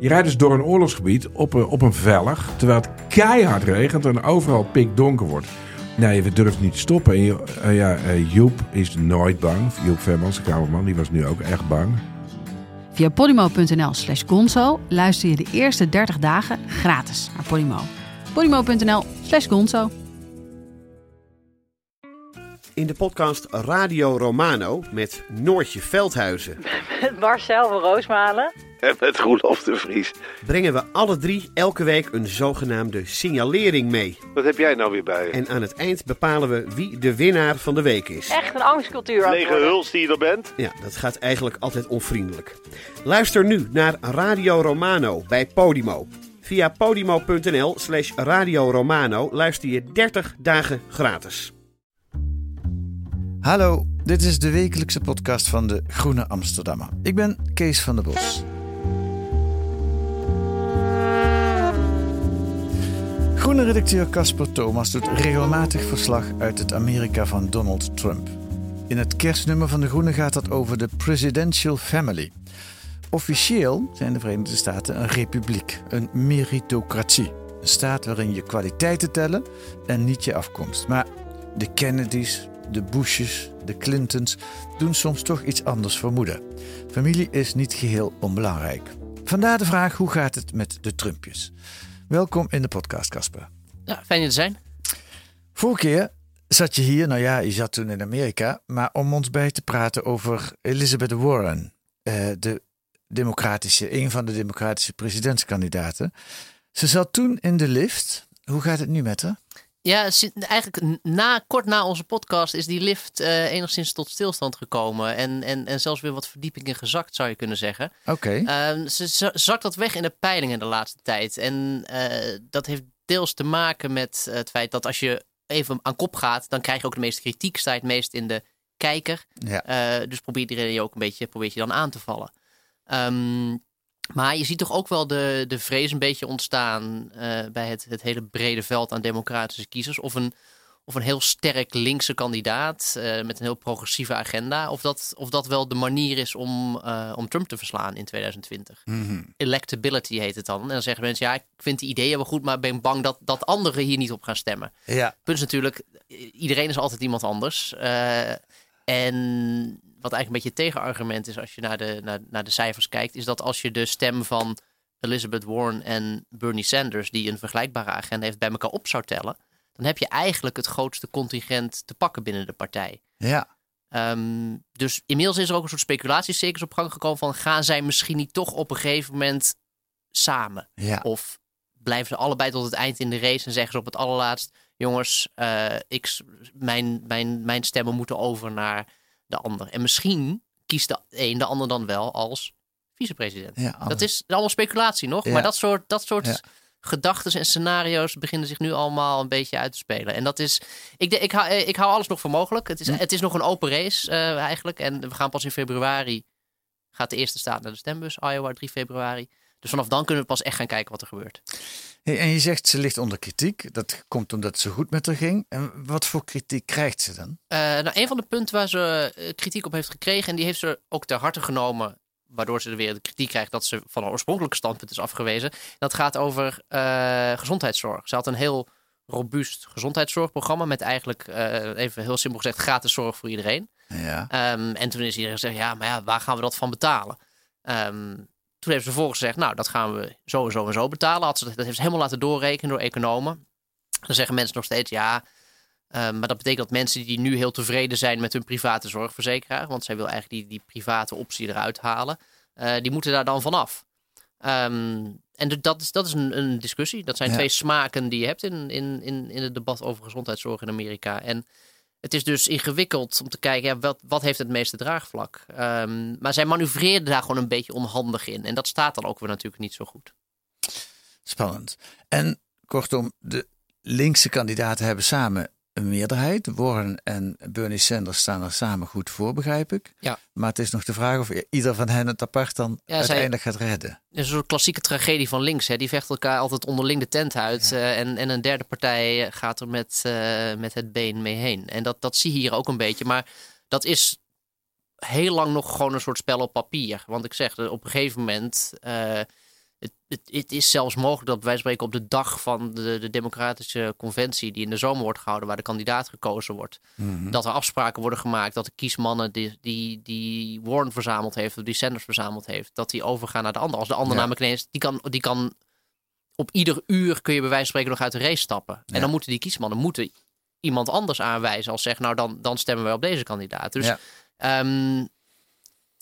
Je rijdt dus door een oorlogsgebied op een, op een vellig, terwijl het keihard regent en overal pikdonker wordt. Nee, we durven niet te stoppen. En je- eh, ja, eh, Joep is nooit bang. Joep Vermans, de kamerman, die was nu ook echt bang. Via podimo.nl slash gonzo luister je de eerste 30 dagen gratis naar Podimo. podimo.nl slash gonzo. In de podcast Radio Romano met Noortje Veldhuizen Met Marcel van Roosmalen. En met Roelof de Vries. brengen we alle drie elke week een zogenaamde signalering mee. Wat heb jij nou weer bij je? En aan het eind bepalen we wie de winnaar van de week is. Echt een angstcultuur aan het Lege worden. huls die je er bent? Ja, dat gaat eigenlijk altijd onvriendelijk. Luister nu naar Radio Romano bij Podimo. Via podimo.nl slash Radio Romano luister je 30 dagen gratis. Hallo, dit is de wekelijkse podcast van de Groene Amsterdammer. Ik ben Kees van der Bos. Groene redacteur Casper Thomas doet regelmatig verslag uit het Amerika van Donald Trump. In het kerstnummer van de Groene gaat dat over de Presidential Family. Officieel zijn de Verenigde Staten een republiek, een meritocratie. Een staat waarin je kwaliteiten tellen en niet je afkomst. Maar de Kennedys, de Bushes, de Clintons doen soms toch iets anders vermoeden. Familie is niet geheel onbelangrijk. Vandaar de vraag: hoe gaat het met de Trumpjes? Welkom in de podcast, Casper. Ja, fijn je te zijn. Vorige keer zat je hier, nou ja, je zat toen in Amerika, maar om ons bij te praten over Elizabeth Warren, eh, de democratische, een van de democratische presidentskandidaten. Ze zat toen in de lift. Hoe gaat het nu met haar? Ja, eigenlijk na, kort na onze podcast is die lift eh, enigszins tot stilstand gekomen. En, en, en zelfs weer wat verdiepingen gezakt, zou je kunnen zeggen. Oké. Ehm, ze za- zakt dat weg in de peilingen de laatste tijd. En eh, dat heeft deels te maken met het feit dat als je even aan kop gaat, dan krijg je ook de meeste kritiek. Sta je het meest in de kijker. Ja. Eh, dus probeert iedereen je ook een beetje, probeert je dan aan te vallen. Ehm, maar je ziet toch ook wel de, de vrees een beetje ontstaan eh, bij het, het hele brede veld aan democratische kiezers. Of een, of een heel sterk linkse kandidaat eh, met een heel progressieve agenda. Of dat, of dat wel de manier is om, eh, om Trump te verslaan in 2020. Mhm. Electability heet het dan. En dan zeggen mensen, ja, ik vind die ideeën wel goed, maar ben bang dat, dat anderen hier niet op gaan stemmen. Ja. Punt is natuurlijk, iedereen is altijd iemand anders. En wat eigenlijk een beetje tegenargument is als je naar de, naar, naar de cijfers kijkt, is dat als je de stem van Elizabeth Warren en Bernie Sanders, die een vergelijkbare agenda heeft, bij elkaar op zou tellen, dan heb je eigenlijk het grootste contingent te pakken binnen de partij. Ja. Ehm, dus inmiddels is er ook een soort speculatiecircus op gang gekomen van gaan zij misschien niet toch op een gegeven moment samen? Ja. Of blijven ze allebei tot het eind in de race en zeggen ze op het allerlaatst: jongens, eh, ik, mijn, mijn, mijn stemmen moeten over naar de ander. En misschien kiest de een de ander dan wel als vicepresident. Ja, dat is allemaal speculatie nog, Ja. maar dat soort, dat soort Ja. gedachten en scenario's beginnen zich nu allemaal een beetje uit te spelen. En dat is, ik, ik, hou, eh, ik hou alles nog voor mogelijk. Het is, het is nog een open race eh, eigenlijk. En we gaan pas in februari, gaat de eerste staat naar de stembus, Iowa 3 februari. Dus vanaf dan kunnen we pas echt gaan kijken wat er gebeurt. Hey, en je zegt ze ligt onder kritiek. Dat komt omdat het zo goed met haar ging. En wat voor kritiek krijgt ze dan? Eh, nou, een van de punten waar ze eh, kritiek op heeft gekregen, en die heeft ze ook ter harte genomen, waardoor ze er weer de kritiek krijgt dat ze van haar oorspronkelijke standpunt is afgewezen. Dat gaat over eh, gezondheidszorg. Ze had een heel robuust gezondheidszorgprogramma met eigenlijk, even heel simpel gezegd, gratis zorg voor iedereen. Ja. Ehm, en toen is iedereen gezegd, ja, maar ja, waar gaan we dat van betalen? Ehm, toen heeft ze vervolgens gezegd, nou, dat gaan we zo en zo en zo betalen. Had ze, dat heeft ze helemaal laten doorrekenen door economen. Dan zeggen mensen nog steeds, ja, ehm, maar dat betekent dat mensen die nu heel tevreden zijn met hun private zorgverzekeraar, want zij wil eigenlijk die, die private optie eruit halen, eh, die moeten daar dan vanaf. Ehm en de- dat is, dat is een, een discussie. Dat zijn Ja. twee smaken die je hebt in, in, in, in het debat over gezondheidszorg in Amerika. En het is dus ingewikkeld om te kijken, ja, wat, wat heeft het meeste draagvlak? Ehm, maar zij manoeuvreerde daar gewoon een beetje onhandig in. En dat staat dan ook weer natuurlijk niet zo goed. Spannend. En kortom, de linkse kandidaten hebben samen een meerderheid. Warren en Bernie Sanders staan er samen goed voor, begrijp ik. Ja. Maar het is nog de vraag of ieder van hen het apart dan zij- uiteindelijk gaat redden. Het is een soort klassieke tragedie van links. Hè. Die vechten elkaar altijd onderling de tent uit. eh, en, en een derde partij gaat er met, eh, met het been mee heen. En dat, dat zie je hier ook een beetje. Maar dat is heel lang nog gewoon een soort spel op papier. Want ik zeg, eh, op een gegeven moment... eh, het, het, het is zelfs mogelijk dat wij spreken op de dag van de, de democratische conventie die in de zomer wordt gehouden, waar de kandidaat gekozen wordt, Mhm. dat er afspraken worden gemaakt dat de kiesmannen die, die, die Warren verzameld heeft of die Sanders verzameld heeft, dat die overgaan naar de ander. Als de ander Ja. namelijk ineens, die kan, die kan op ieder uur kun je bij wijze van spreken nog uit de race stappen. En dan moeten die kiesmannen moeten iemand anders aanwijzen als zeggen, nou dan, dan stemmen wij op deze kandidaat. Dus Ja. ehm,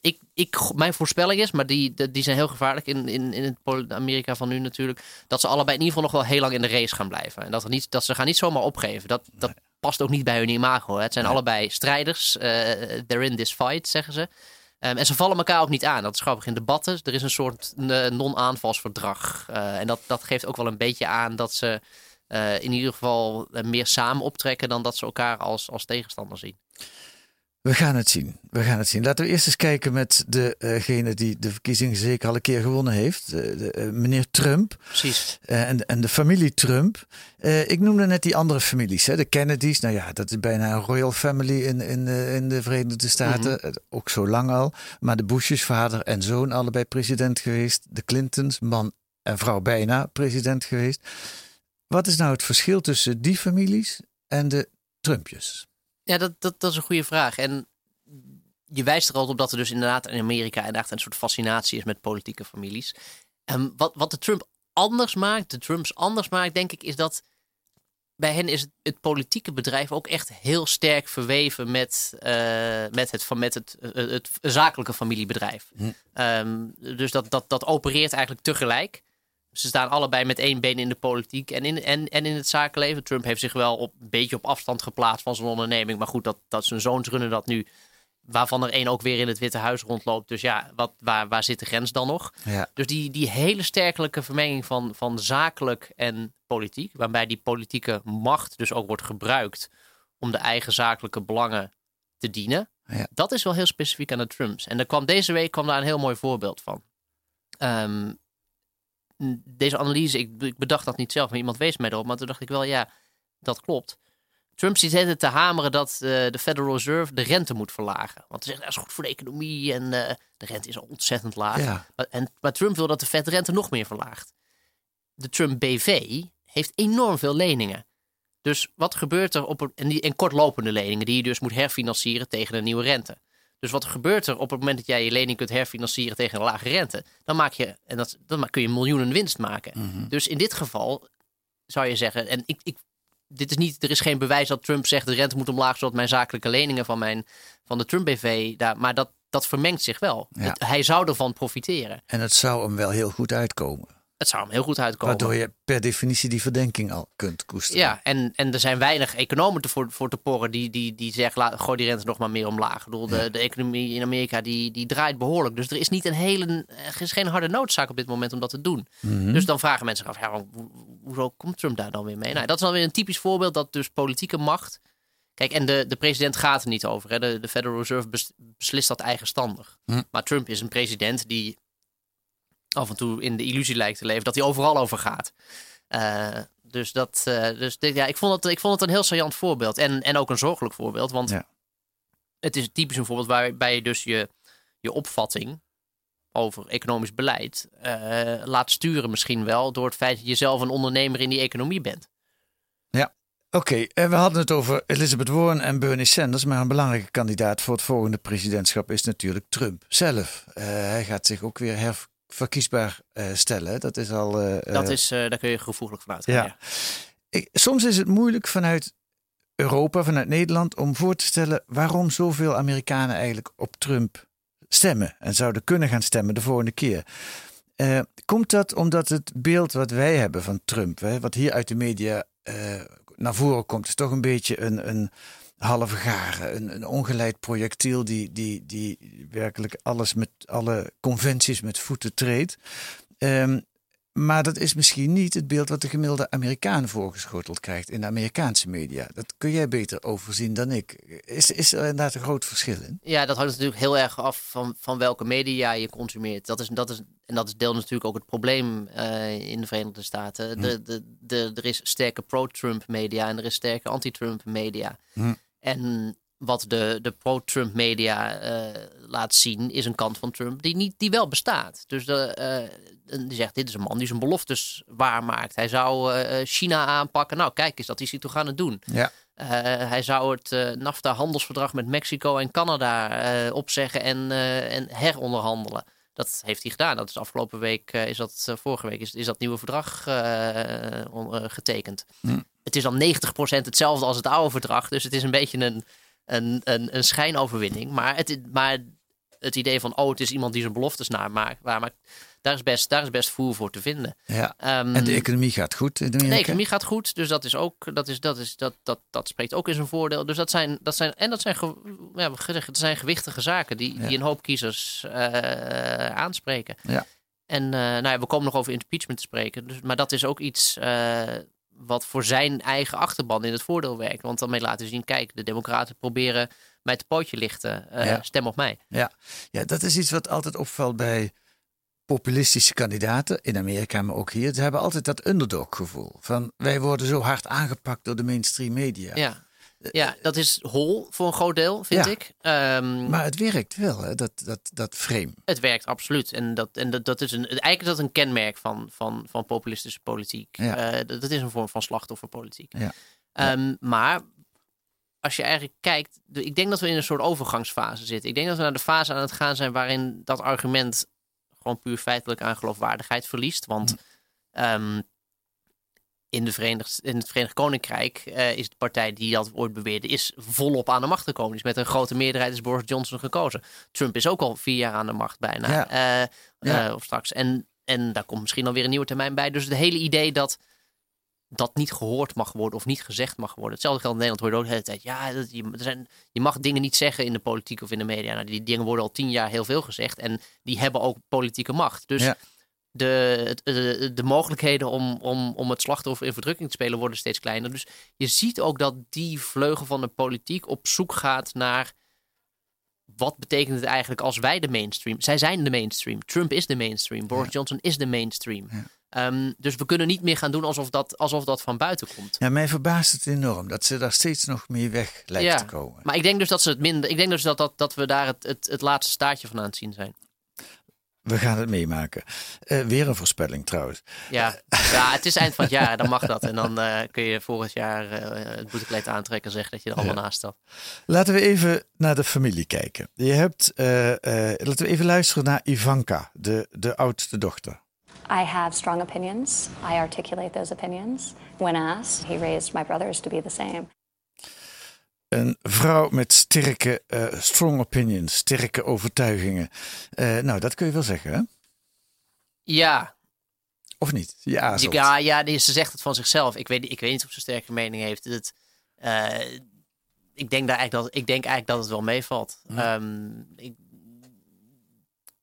ik, ik, mijn voorspelling is, maar die, die zijn heel gevaarlijk in, in, in het Amerika van nu natuurlijk, dat ze allebei in ieder geval nog wel heel lang in de race gaan blijven. En dat, er niet, dat ze gaan niet zomaar opgeven. Dat, dat past ook niet bij hun imago. Hè. Het zijn allebei strijders. eh they're in this fight, zeggen ze. Ehm, en ze vallen elkaar ook niet aan. Dat is grappig in debatten. Er is een soort eh, non-aanvalsverdrag. Eh, en dat, dat geeft ook wel een beetje aan dat ze in ieder geval meer samen optrekken dan dat ze elkaar als, als tegenstander zien. We gaan het zien. We gaan het zien. Laten we eerst eens kijken met degene die de verkiezingen zeker al een keer gewonnen heeft. De, de, eh, meneer Trump Precies. eh, en, en de familie Trump. Eh, ik noemde net die andere families. Hè? De Kennedys. Nou ja, dat is bijna een royal family in, in, in de Verenigde Staten. Eh, Ook zo lang al. Maar de Bushes, vader en zoon, allebei president geweest. De Clintons, man en vrouw bijna president geweest. Wat is nou het verschil tussen die families en de Trumpjes? Ja, dat, dat, dat is een goede vraag. En je wijst er altijd op dat er dus inderdaad in Amerika inderdaad een soort fascinatie is met politieke families. En wat, wat de Trump anders maakt, de Trumps anders maakt, denk ik, is dat bij hen is het, het politieke bedrijf ook echt heel sterk verweven met, eh, met, het, met het, eh, het, zakelijke familiebedrijf. Ehm, dus dat, dat, dat opereert eigenlijk tegelijk. Ze staan allebei met één been in de politiek en in, en, en in het zakenleven. Trump heeft zich wel op, een beetje op afstand geplaatst van zijn onderneming. Maar goed, dat, dat zijn zoons runnen dat nu. Waarvan er één ook weer in het Witte Huis rondloopt. Dus ja, wat, waar, waar zit de grens dan nog? Ja. Dus die, die hele sterkelijke vermenging van, van zakelijk en politiek. Waarbij die politieke macht dus ook wordt gebruikt om de eigen zakelijke belangen te dienen. Ja. Dat is wel heel specifiek aan de Trumps. En er kwam, deze week kwam daar een heel mooi voorbeeld van. Ehm, deze analyse, ik, ik bedacht dat niet zelf, maar iemand wees mij erop. Maar toen dacht ik wel, ja, dat klopt. Trump zit het te hameren dat eh, de Federal Reserve de rente moet verlagen. Want hij zegt, dat is goed voor de economie en eh, de rente is al ontzettend laag. Ja. Maar, en, maar Trump wil dat de Fed de rente nog meer verlaagt. De Trump BV heeft enorm veel leningen. Dus wat gebeurt er op een, en, die, en kortlopende leningen die je dus moet herfinancieren tegen een nieuwe rente. Dus wat gebeurt er op het moment dat jij je lening kunt herfinancieren tegen een lage rente? Dan maak je, en dat, dan kun je miljoenen winst maken. Dus in dit geval zou je zeggen, en ik, ik, dit is niet, er is geen bewijs dat Trump zegt de rente moet omlaag zodat mijn zakelijke leningen van, mijn, van de Trump BV, daar, maar dat, dat vermengt zich wel. Ja. Het- hij zou ervan profiteren. En het zou hem wel heel goed uitkomen. Het zou hem heel goed uitkomen. Waardoor je per definitie die verdenking al kunt koesteren. Ja, en, en er zijn weinig economen te voor, voor te porren die, die, die zeggen, laat, gooi die rente nog maar meer omlaag. Ik bedoel, de, de economie in Amerika die, die draait behoorlijk. Dus er is niet een hele, er is geen harde noodzaak op dit moment om dat te doen. Mhm. Dus dan vragen mensen zich af, ja, ho- ho- hoezo komt Trump daar dan weer mee? Nou, dat is dan weer een typisch voorbeeld dat dus politieke macht... Kijk, en de, de president gaat er niet over. Hè. De, de Federal Reserve bes- beslist dat eigenstandig. Hm. Maar Trump is een president die af en toe in de illusie lijkt te leven dat hij overal over gaat. Eh, dus dat, eh, dus dit- ja, ik vond, het, ik vond het een heel saillant voorbeeld. En, en ook een zorgelijk voorbeeld. Want Ja. het is typisch een voorbeeld waarbij je dus je, je opvatting over economisch beleid eh, laat sturen misschien wel door het feit dat je zelf een ondernemer in die economie bent. Oké, en we hadden het over Elizabeth Warren en Bernie Sanders. Maar een belangrijke kandidaat voor het volgende presidentschap is natuurlijk Trump zelf. Hij gaat zich ook weer herverkiesbaar eh, stellen. Dat is al. eh, Dat eh, is, eh, daar kun je gevoeglijk van uitgaan. Ja. Ja. Ik, soms is het moeilijk vanuit Europa, vanuit Nederland, om voor te stellen waarom zoveel Amerikanen eigenlijk op Trump stemmen en zouden kunnen gaan stemmen de volgende keer. Komt dat omdat het beeld wat wij hebben van Trump, hè, wat hier uit de media naar voren komt, is toch een beetje een, een halve gare, een, een ongeleid projectiel die, die, die werkelijk alles met alle conventies met voeten treedt. Ehm, maar dat is misschien niet het beeld wat de gemiddelde Amerikaan voorgeschoteld krijgt in de Amerikaanse media. Dat kun jij beter overzien dan ik. Is, is er inderdaad een groot verschil in? Ja, dat hangt natuurlijk heel erg af van, van welke media je consumeert. Dat is, dat is, en dat is deel natuurlijk ook het probleem eh, in de Verenigde Staten. De, de, de, er is sterke pro-Trump media en er is sterke anti-Trump media. Hm. En wat de, de pro-Trump media eh, laat zien, is een kant van Trump die, niet, die wel bestaat. Dus de, eh, die zegt: Dit is een man die zijn beloftes waarmaakt. Hij zou eh, China aanpakken. Nou, kijk eens, dat is hij toch aan het doen. Ja. hij zou het NAFTA-handelsverdrag met Mexico en Canada opzeggen en, en heronderhandelen. Dat heeft hij gedaan. Dat is afgelopen week, is dat, vorige week, is, is dat nieuwe verdrag getekend. Hm. Het is dan 90% hetzelfde als het oude verdrag. Dus het is een beetje een, een, een, een schijnoverwinning. Maar het, maar het idee van, oh, het is iemand die zijn beloftes namaakt, waar maar daar is best, daar is best voer voor te vinden. Ja. Ehm, en de economie gaat goed in De economie gaat goed, dus dat is ook, dat is, dat is, dat, dat, dat spreekt ook in zijn voordeel. Dus dat zijn, dat zijn, en dat zijn, ja, gezegd, het zijn gewichtige zaken die, die een hoop kiezers uh, aanspreken. Ja. En uh, nou ja, we komen nog over impeachment te spreken. Dus, maar dat is ook iets uh, wat voor zijn eigen achterban in het voordeel werkt. Want dan mee laten zien, kijk, de democraten proberen mij te pootje lichten. Uh, Stem op mij. Ja. ja, dat is iets wat altijd opvalt bij populistische kandidaten in Amerika, maar ook hier. Ze hebben altijd dat underdog gevoel. Van wij worden zo hard aangepakt door de mainstream media. Ja. Ja, dat is hol voor een groot deel, vind ik. Um, maar het werkt wel, hè? Dat, dat, dat frame. Het werkt absoluut. En dat, en dat, dat is een, eigenlijk is dat een kenmerk van, van, van populistische politiek. Ja. Uh, dat, is een vorm van slachtofferpolitiek. Ja. Um, maar als je eigenlijk kijkt, ik denk dat we in een soort overgangsfase zitten. Ik denk dat we naar de fase aan het gaan zijn waarin dat argument gewoon puur feitelijk aan geloofwaardigheid verliest. Want mm. um, in, de Verenigd, in het Verenigd Koninkrijk uh, is de partij die dat ooit beweerde, is volop aan de macht gekomen. Dus met een grote meerderheid is Boris Johnson gekozen. Trump is ook al vier jaar aan de macht bijna. Ja. Uh, ja. Uh, of straks. En, en daar komt misschien alweer een nieuwe termijn bij. Dus het hele idee dat dat niet gehoord mag worden of niet gezegd mag worden. Hetzelfde geldt in Nederland hoor je ook de hele tijd. Ja, dat, je, er zijn, je mag dingen niet zeggen in de politiek of in de media. Nou, die dingen worden al tien jaar heel veel gezegd. En die hebben ook politieke macht. Dus ja. De, de, de mogelijkheden om, om, om het slachtoffer in verdrukking te spelen worden steeds kleiner. Dus je ziet ook dat die vleugel van de politiek op zoek gaat naar wat betekent het eigenlijk als wij de mainstream? Zij zijn de mainstream. Trump is de mainstream. Boris Ja. Johnson is de mainstream. Ja. Ehm, dus we kunnen niet meer gaan doen alsof dat, alsof dat van buiten komt. Ja, mij verbaast het enorm dat ze daar steeds nog meer weg lijkt Ja, te komen. Maar ik denk dus dat ze het minder. Ik denk dus dat, dat, dat we daar het, het, het laatste staartje van aan het zien zijn. We gaan het meemaken. Eh, weer een voorspelling trouwens. Ja, ja, het is eind van het jaar. Dan mag dat. En dan eh, kun je volgend jaar eh, het boetekleed aantrekken en zeggen dat je er allemaal Ja. naast staat. Laten we even naar de familie kijken. Je hebt, eh, eh, laten we even luisteren naar Ivanka, de, de oudste dochter. I have strong opinions. I articulate those opinions. When asked, he raised my brothers to be the same. Een vrouw met sterke, eh, strong opinions, sterke overtuigingen. Eh, nou, dat kun je wel zeggen, hè? Ja, Of niet? Ja, ja, ja nee, ze zegt het van zichzelf. Ik weet, niet- ik weet niet of ze sterke mening heeft. Het, eh, ik, denk daar eigenlijk dat, ik denk eigenlijk dat het wel meevalt. Ehm, ik,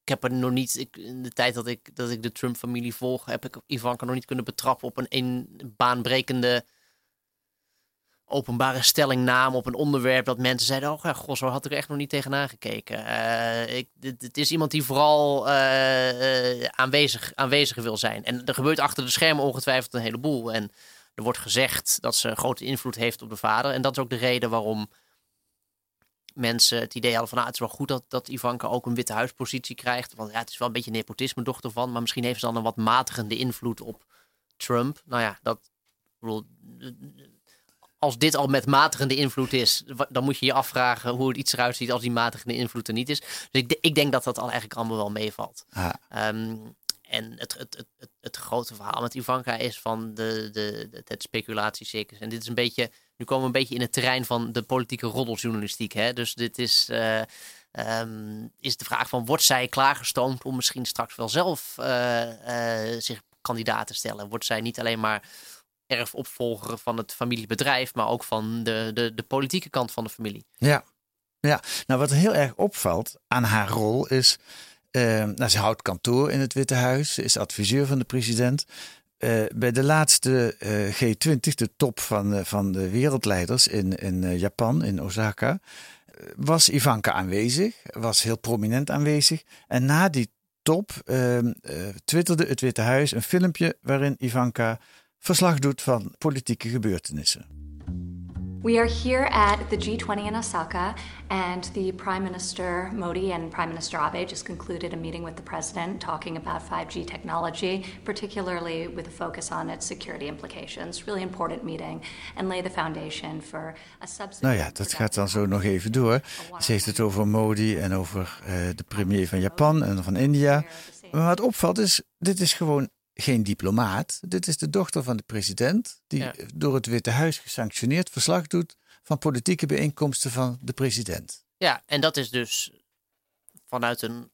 ik heb er nog niet, ik, in de tijd dat ik, dat ik de Trump-familie volg, heb ik Ivanka nog niet kunnen betrappen op een, een baanbrekende openbare stellingname op een onderwerp dat mensen zeiden: Oh ja, goh, zo had ik er echt nog niet tegenaan gekeken. Eh, ik, het is iemand die vooral eh, eh, aanwezig, aanwezig wil zijn. En er gebeurt achter de schermen ongetwijfeld een heleboel. En er wordt gezegd dat ze grote invloed heeft op de vader. En dat is ook de reden waarom mensen het idee hadden van... Nou, het is wel goed dat, dat Ivanka ook een witte huispositie krijgt. Want ja, het is wel een beetje nepotisme dochter van. Maar misschien heeft ze dan een wat matigende invloed op Trump. Nou ja, dat... bedoel, als dit al met matigende invloed is, dan moet je je afvragen hoe het iets eruit ziet als die matigende invloed er niet is. Dus ik, ik denk dat dat al eigenlijk allemaal wel meevalt. Ah, Ehm, en het, het, het, het, het grote verhaal met Ivanka is van de, de, het, het speculatiecircus. En dit is een beetje, nu komen we een beetje in het terrein van de politieke roddeljournalistiek. Hè? Dus dit is, eh, ehm, is de vraag van, wordt zij klaargestoomd om misschien straks wel zelf eh, eh, zich kandidaat te stellen? Wordt zij niet alleen maar erfopvolger van het familiebedrijf, maar ook van de, de, de politieke kant van de familie? ja. ja, nou wat heel erg opvalt aan haar rol is... eh, nou, ze houdt kantoor in het Witte Huis. Is adviseur van de president. Eh, bij de laatste eh, G20, de top van, eh, van de wereldleiders in, in Japan, in Osaka... was Ivanka aanwezig, was heel prominent aanwezig. En na die top eh, eh, twitterde het Witte Huis een filmpje waarin Ivanka verslag doet van politieke gebeurtenissen. We are here at the G20 in Osaka, and the Prime Minister Modi and Prime Minister Abe just concluded a meeting with the President talking about 5G technology, particularly with a focus on its security implications. Really important meeting and lay the foundation for a subsidy. Nou ja, dat gaat dan zo nog even door. Ze heeft het over Modi en over uh, de premier van Japan en van India. Maar wat opvalt is, dit is gewoon geen diplomaat. Dit is de dochter van de president, die door het Witte Huis gesanctioneerd verslag doet van politieke bijeenkomsten van de president. Ja, en dat is dus vanuit een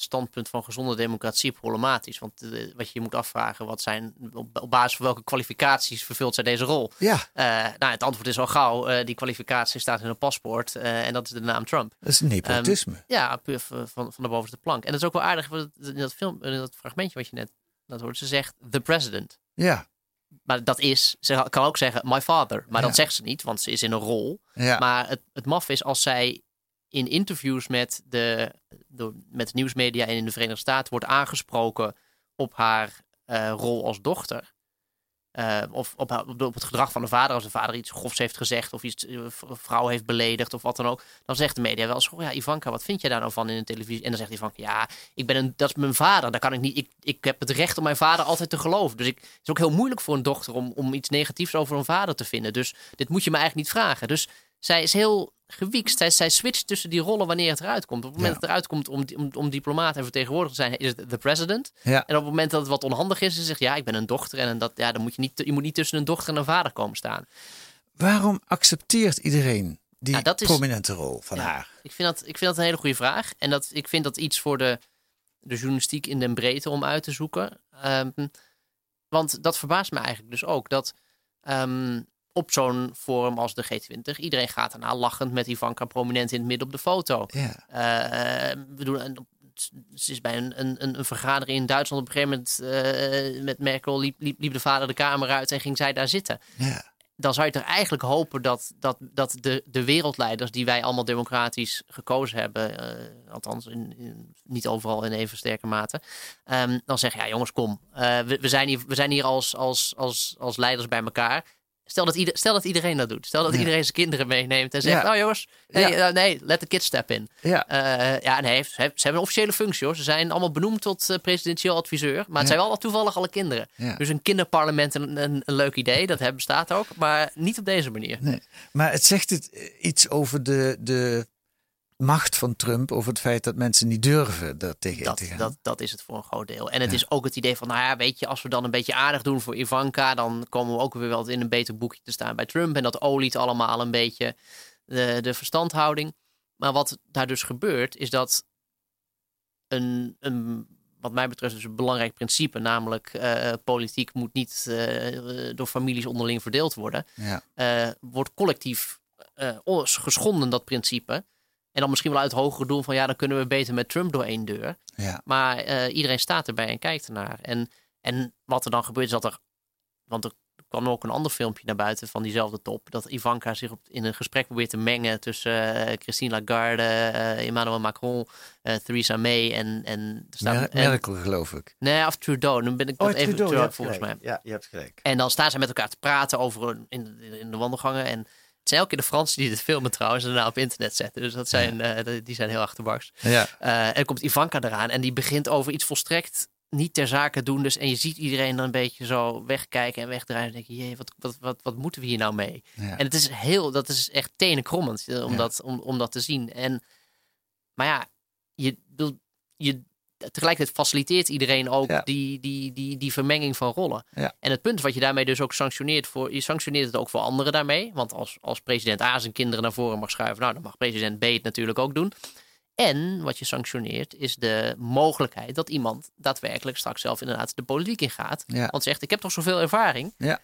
standpunt van gezonde democratie problematisch. Want uh, wat je moet afvragen, wat zijn, op, basis van welke kwalificaties vervult zij deze rol? Ja. Uh, nou, het antwoord is al gauw, uh, die kwalificatie staat in een paspoort en dat is de naam Trump. Dat is nepotisme. Um, ja, puur van, van de bovenste plank. En dat is ook wel aardig in dat, film, in dat fragmentje wat je net dat hoort. Ze zegt the president. Ja. Maar dat is, ze kan ook zeggen my father. Maar dat zegt ze niet, want ze is in een rol. Ja. Maar het, het maf is als zij in interviews met de, de, met de nieuwsmedia en in de Verenigde Staten wordt aangesproken op haar uh, rol als dochter. Uh, of op, op, het gedrag van de vader. Als de vader iets grofs heeft gezegd of iets uh, vrouw heeft beledigd of wat dan ook. Dan zegt de media wel eens, ja Ivanka, wat vind jij daar nou van in de televisie? En dan zegt Ivanka, ja, ik ben een, dat is mijn vader. Daar kan ik niet, ik, ik heb het recht om mijn vader altijd te geloven. Dus ik, het is ook heel moeilijk voor een dochter om, om iets negatiefs over een vader te vinden. Dus dit moet je me eigenlijk niet vragen. Dus zij is heel gewiekst. Zij, zij switcht tussen die rollen wanneer het eruit komt. Op het moment dat het eruit komt om, om, om diplomaat en vertegenwoordiger te zijn, is het de president. Ja. En op het moment dat het wat onhandig is, ze zegt ja, ik ben een dochter. En dat, ja, dan moet je, niet, je moet niet tussen een dochter en een vader komen staan. Waarom accepteert iedereen die ja, dat is, prominente rol van haar? Ik vind, dat, ik vind dat een hele goede vraag. En dat, ik vind dat iets voor de, de journalistiek in den breedte om uit te zoeken. Um, want dat verbaast me eigenlijk dus ook. Dat um, op zo'n forum als de G20. Iedereen gaat daarna lachend met Ivanka prominent in het midden op de foto. Ja. Uh, we doen, ze is bij een, een, een vergadering in Duitsland op een gegeven moment uh, met Merkel liep, liep, liep, de vader de kamer uit en ging zij daar zitten. Ja. Dan zou je toch eigenlijk hopen dat, dat, dat de, de wereldleiders die wij allemaal democratisch gekozen hebben, uh, althans in, in, niet overal in even sterke mate, um, dan zeggen ja jongens kom, we, we, zijn hier, we zijn hier als, als, als, als leiders bij elkaar Stel dat, ieder, stel dat iedereen dat doet. Stel dat iedereen zijn kinderen meeneemt en zegt: ja. Nou jongens, hey, ja. uh, nee, let the kids step in. Ja, uh, ja nee, ze, hebben een officiële functie hoor. Ze zijn allemaal benoemd tot uh, presidentieel adviseur. Maar het zijn wel toevallig alle kinderen. Dus een kinderparlement een, een, een, leuk idee, dat bestaat ook. Maar niet op deze manier. Nee. Maar het zegt het iets over de, de macht van Trump over het feit dat mensen niet durven er tegen dat, te gaan. Dat, dat is het voor een groot deel. En het is ook het idee van, nou ja, weet je, als we dan een beetje aardig doen voor Ivanka, dan komen we ook weer wel in een beter boekje te staan bij Trump. En dat oliet allemaal een beetje de, de verstandhouding. Maar wat daar dus gebeurt, is dat een, een wat mij betreft dus een belangrijk principe, namelijk uh, politiek moet niet uh, door families onderling verdeeld worden, ja. uh, wordt collectief geschonden dat principe. En dan misschien wel uit het hogere doel van ja, dan kunnen we beter met Trump door één deur. Ja. Maar uh, iedereen staat erbij en kijkt ernaar. En, en wat er dan gebeurt is dat er. Want er kwam ook een ander filmpje naar buiten van diezelfde top. Dat Ivanka zich op, in een gesprek probeert te mengen tussen uh, Christine Lagarde, uh, Emmanuel Macron, Theresa May en. en, staat, Mer Merkel, geloof ik. Nee, of Trudeau. Nu ben ik oh, dat even Trudeau, terug, volgens mij. Ja, je hebt gelijk. En dan staan ze met elkaar te praten over in, in de wandelgangen. En het zijn elke keer de Fransen die dit filmen trouwens en daarna op internet zetten. Dus dat zijn, ja. uh, die zijn heel achterbaks. Ja. Uh, en komt Ivanka eraan en die begint over iets volstrekt niet ter zake doen. Dus, en je ziet iedereen dan een beetje zo wegkijken en wegdraaien. En denk je, jee, wat, wat, wat, wat moeten we hier nou mee? Ja. En het is heel, dat is echt tenenkrommend om, ja. dat, om, om dat te zien. En, maar ja, je, je tegelijkertijd faciliteert iedereen ook ja. die, die, die, die vermenging van rollen. Ja. En het punt wat je daarmee dus ook sanctioneert voor, je sanctioneert het ook voor anderen daarmee. Want als, als president A zijn kinderen naar voren mag schuiven, nou dan mag president B het natuurlijk ook doen. En wat je sanctioneert is de mogelijkheid dat iemand daadwerkelijk straks zelf inderdaad de politiek ingaat. Ja. Want zegt, ik heb toch zoveel ervaring. Ja.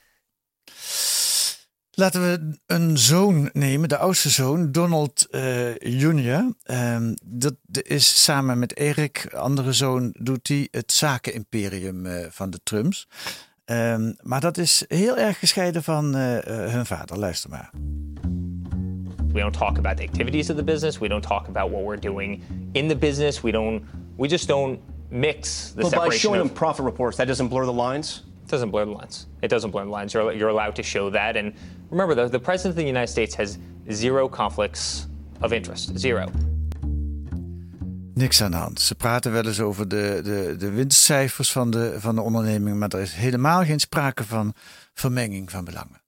Laten we een zoon nemen, de oudste zoon, Donald uh, Jr. Um, dat is samen met Erik, andere zoon, doet hij het zakenimperium uh, van de Trumps. Um, maar dat is heel erg gescheiden van uh, hun vader. Luister maar. We don't talk about the activities of the business. We don't talk about what we're doing in the business. We don't. We just don't mix the but separation. by showing of, them profit reports, that doesn't blur the lines. It doesn't blur the lines. It doesn't blur the lines. You're, you're allowed to show that. And remember, the, the President of the United States has zero conflicts of interest. Zero. Niks aan de hand. Ze praten wel eens over de, de, de winstcijfers van de, van de onderneming, maar er is helemaal geen sprake van vermenging van belangen.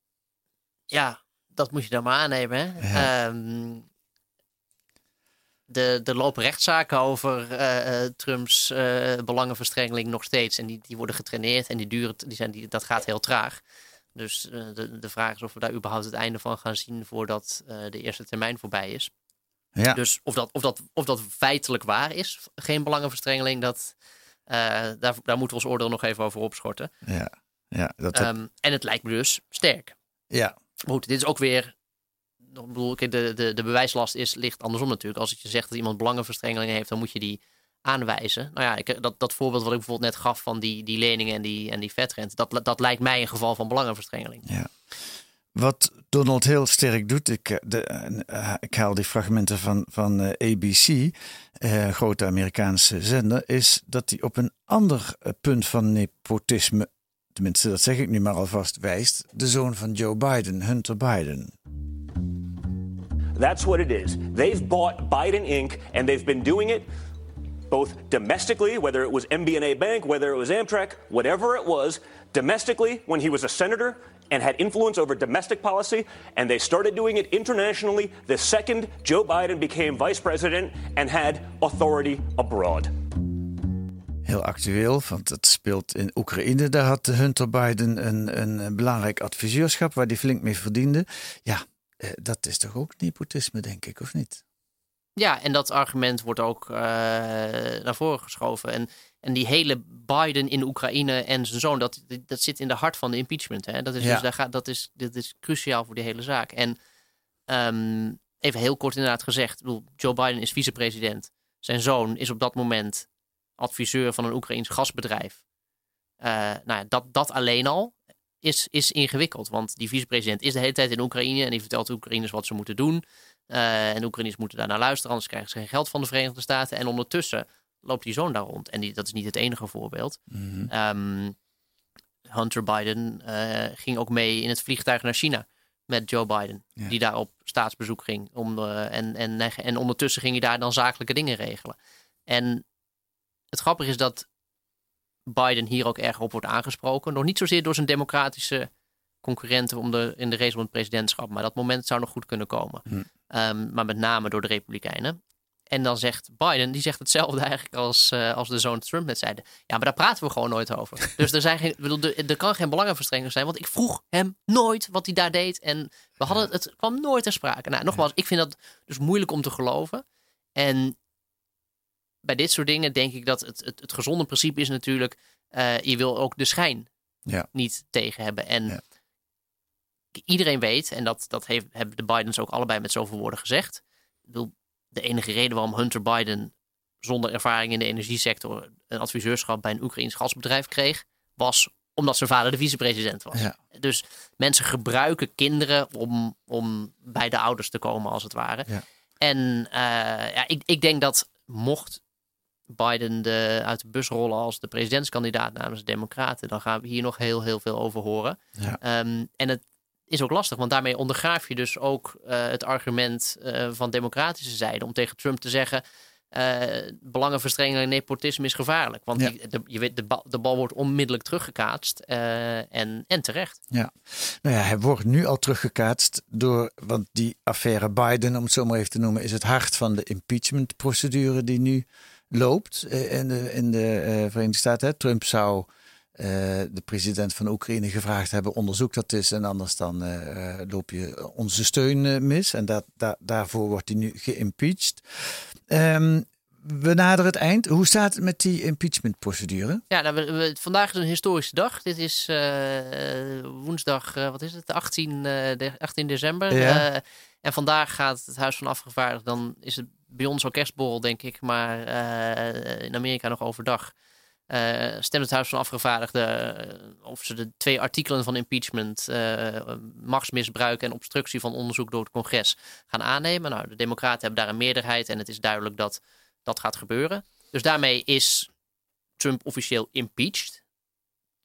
Ja, dat moet je dan maar aannemen. Hè? Ja. Um, de, de lopen rechtszaken over uh, Trumps uh, belangenverstrengeling nog steeds. En die, die worden getraineerd en die duren, die zijn, die, dat gaat heel traag. Dus de, de vraag is of we daar überhaupt het einde van gaan zien voordat de eerste termijn voorbij is. Ja. Dus of dat, of, dat, of dat feitelijk waar is, geen belangenverstrengeling, dat, daar, daar moeten we ons oordeel nog even over opschorten. Ja. Ja, dat um, en het lijkt me dus sterk. Ja. Goed, dit is ook weer de, de, de bewijslast is, ligt andersom natuurlijk. Als je zegt dat iemand belangenverstrengeling heeft, dan moet je die aanwijzen. Nou ja, ik, dat, dat voorbeeld wat ik bijvoorbeeld net gaf van die, die leningen en die, en die vetrente, dat, dat lijkt mij een geval van belangenverstrengeling. Ja. Wat Donald heel sterk doet, ik, de, uh, ik haal die fragmenten van, van ABC, uh, grote Amerikaanse zender, is dat hij op een ander punt van nepotisme, tenminste dat zeg ik nu maar alvast, wijst. De zoon van Joe Biden, Hunter Biden. That's what it is. They've bought Biden Inc., and they've been doing it both domestically, whether it was MBNA Bank, whether it was Amtrak, whatever it was, domestically when he was a senator and had influence over domestic policy, and they started doing it internationally the second Joe Biden became vice president and had authority abroad. Heel actueel, want het speelt in Oekraïne. Daar had Hunter Biden een, een belangrijk adviseurschap waar hij flink mee verdiende. Ja, dat is toch ook nepotisme, denk ik, of niet? Ja, en dat argument wordt ook uh, naar voren geschoven. En, en die hele Biden in Oekraïne en zijn zoon, dat, dat zit in de hart van de impeachment. Hè? Dat, is dus, daar gaat, dat, is, dat is cruciaal voor die hele zaak. En um, even heel kort inderdaad gezegd, bedoel, Joe Biden is vicepresident. Zijn zoon is op dat moment adviseur van een Oekraïns gasbedrijf. Uh, nou ja, dat, dat alleen al is, is ingewikkeld. Want die vicepresident is de hele tijd in Oekraïne en die vertelt de Oekraïners wat ze moeten doen. Uh, en de Oekraïners moeten daarnaar luisteren, anders krijgen ze geen geld van de Verenigde Staten. En ondertussen loopt die zoon daar rond. En die, dat is niet het enige voorbeeld. Mhm. Ehm, Hunter Biden uh, ging ook mee in het vliegtuig naar China met Joe Biden, die daar op staatsbezoek ging. Om, en, en, en ondertussen ging hij daar dan zakelijke dingen regelen. En het grappige is dat Biden hier ook erg op wordt aangesproken. Nog niet zozeer door zijn democratische concurrenten om de, in de race om het presidentschap. Maar dat moment zou nog goed kunnen komen. Hm. Ehm, maar met name door de Republikeinen. En dan zegt Biden, die zegt hetzelfde eigenlijk als, uh, als de zoon Trump net zeiden. Ja, maar daar praten we gewoon nooit over. dus er, zijn geen, bedoel, er, er kan geen belangenverstrengeling zijn. Want ik vroeg hem nooit wat hij daar deed. En we hadden, het kwam nooit ter sprake. Nou, nogmaals, ik vind dat dus moeilijk om te geloven. En bij dit soort dingen denk ik dat het, het, het gezonde principe is natuurlijk, uh, je wil ook de schijn ja. niet tegen hebben. En iedereen weet, en dat, dat heeft, hebben de Bidens ook allebei met zoveel woorden gezegd. de enige reden waarom Hunter Biden zonder ervaring in de energiesector een adviseurschap bij een Oekraïns gasbedrijf kreeg, was omdat zijn vader de vicepresident was. Ja. Dus mensen gebruiken kinderen om, om bij de ouders te komen, als het ware. Ja. En uh, ja, ik, ik denk dat mocht Biden de, uit de bus rollen als de presidentskandidaat namens de Democraten, dan gaan we hier nog heel, heel veel over horen. Ja. Ehm, en het is ook lastig, want daarmee ondergraaf je dus ook uh, het argument uh, van democratische zijde om tegen Trump te zeggen. Uh, belangenverstrengeling en nepotisme is gevaarlijk. Want ja. die, de, je weet, de, bal, de bal wordt onmiddellijk teruggekaatst en, en terecht. Ja, nou ja, hij wordt nu al teruggekaatst door, want die affaire Biden, om het zo maar even te noemen, is het hart van de impeachment-procedure die nu loopt eh, in de, in de uh, Verenigde Staten. Trump zou uh, de president van Oekraïne gevraagd hebben: onderzoek dat is en anders dan uh, loop je onze steun mis. En dat, dat, daarvoor wordt hij nu geïmpeached. Um, we naderen het eind. Hoe staat het met die impeachment-procedure? Ja, nou, we, we, vandaag is een historische dag. Dit is woensdag, wat is het? 18, de, 18 december. Ja. en vandaag gaat het Huis van Afgevaardigden, dan is het bij ons al kerstborrel, denk ik, maar uh, in Amerika nog overdag. Uh, stemt het Huis van Afgevaardigden uh, of ze de twee artikelen van impeachment, machtsmisbruik en obstructie van onderzoek door het congres gaan aannemen. Nou, de Democraten hebben daar een meerderheid en het is duidelijk dat dat gaat gebeuren. Dus daarmee is Trump officieel impeached.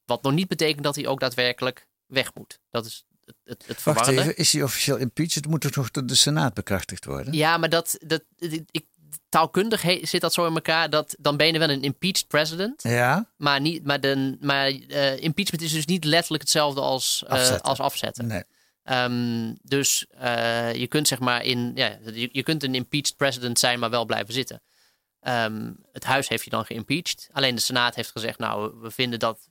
Wat nog niet betekent dat hij ook daadwerkelijk weg moet. Dat is het, het, het Wacht even, is hij officieel impeached? Het moet toch nog door de Senaat bekrachtigd worden? Ja, maar dat, dat, ik, taalkundig he- zit dat zo in elkaar. Dat, dan ben je wel een impeached president. Ja? Maar, niet, maar, de, maar eh, impeachment is dus niet letterlijk hetzelfde als eh, Afzetten. als afzetten. Nee. Ehm, dus eh, je kunt zeg maar in, ja, je, je kunt een impeached president zijn, maar wel blijven zitten. Ehm, het huis heeft je dan geïmpeached. Alleen de Senaat heeft gezegd, nou, we vinden dat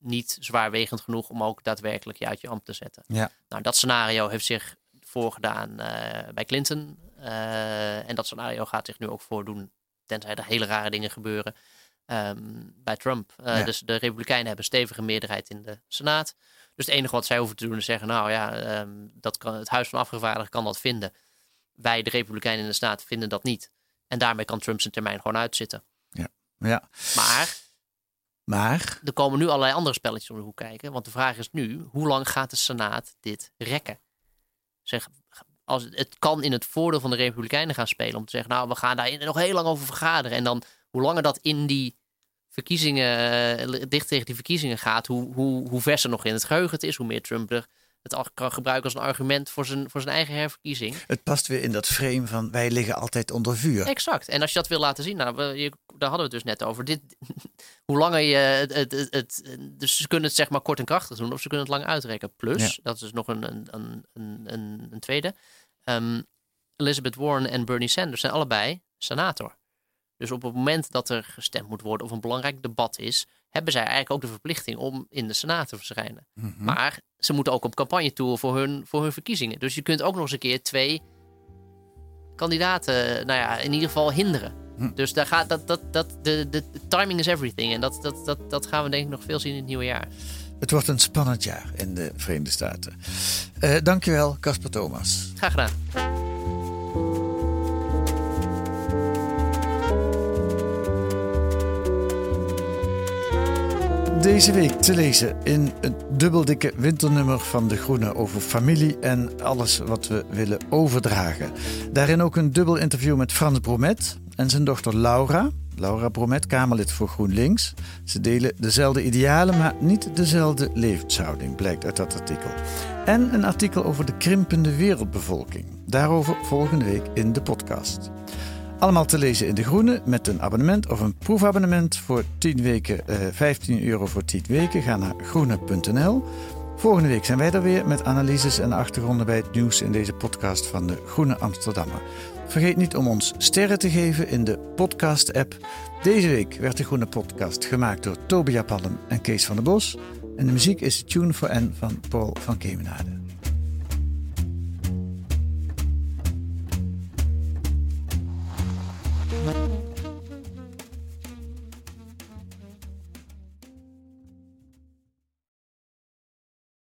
niet zwaarwegend genoeg om ook daadwerkelijk je uit je ambt te zetten. Ja. Nou, dat scenario heeft zich voorgedaan eh, bij Clinton. Eh, en dat scenario gaat zich nu ook voordoen, tenzij er hele rare dingen gebeuren, ehm, bij Trump. Eh, Ja. Dus de Republikeinen hebben een stevige meerderheid in de Senaat. Dus het enige wat zij hoeven te doen is zeggen, nou ja, ehm, dat kan, het Huis van Afgevaardigden kan dat vinden. Wij, de Republikeinen in de Senaat, vinden dat niet. En daarmee kan Trump zijn termijn gewoon uitzitten. Ja. Maar Maar, er komen nu allerlei andere spelletjes om de hoek kijken. Want de vraag is nu, hoe lang gaat de Senaat dit rekken? Zeg, als, het kan in het voordeel van de Republikeinen gaan spelen. Om te zeggen, nou, we gaan daar nog heel lang over vergaderen. En dan, hoe langer dat in die verkiezingen, eh, dicht tegen die verkiezingen gaat, hoe, hoe, hoe verser nog in het geheugen het is, hoe meer Trump er het al kan gebruiken als een argument voor zijn, voor zijn eigen herverkiezing. het past weer in dat frame van wij liggen altijd onder vuur. Exact. En als je dat wil laten zien, nou, we, daar hadden we het dus net over. Dit, hoe langer je het, het, het, het- Dus ze kunnen het zeg maar kort en krachtig doen, of ze kunnen het lang uitrekken. Plus, Ja. dat is nog een, een, een, een, een, een tweede. Ehm, Elizabeth Warren en Bernie Sanders zijn allebei senator. Dus op het moment dat er gestemd moet worden of een belangrijk debat is, hebben zij eigenlijk ook de verplichting om in de Senaat te verschijnen. Mhm. Maar ze moeten ook op campagne tour voor hun, voor hun verkiezingen. Dus je kunt ook nog eens een keer twee kandidaten, nou ja, in ieder geval hinderen. Hm. Dus daar gaat dat, dat, dat, de, de, de timing is everything. En dat, dat, dat, dat gaan we denk ik nog veel zien in het nieuwe jaar. Het wordt een spannend jaar in de Verenigde Staten. Eh dankjewel, Casper Thomas. Graag gedaan. Deze week te lezen in het dubbeldikke winternummer van De Groene over familie en alles wat we willen overdragen. Daarin ook een dubbel interview met Frans Bromet en zijn dochter Laura. Laura Bromet, Kamerlid voor GroenLinks. Ze delen dezelfde idealen, maar niet dezelfde levenshouding, blijkt uit dat artikel. En een artikel over de krimpende wereldbevolking. Daarover volgende week in de podcast. Allemaal te lezen in De Groene met een abonnement of een proefabonnement voor 10 weken, eh, 15 euro voor 10 weken. Ga naar groene.nl. Volgende week zijn wij er weer met analyses en achtergronden bij het nieuws in deze podcast van de Groene Amsterdammer. Vergeet niet om ons sterren te geven in de podcast-app. Deze week werd de Groene Podcast gemaakt door Tobia Palm en Kees van der Bos. En de muziek is Tune for N van Paul van Kemenade.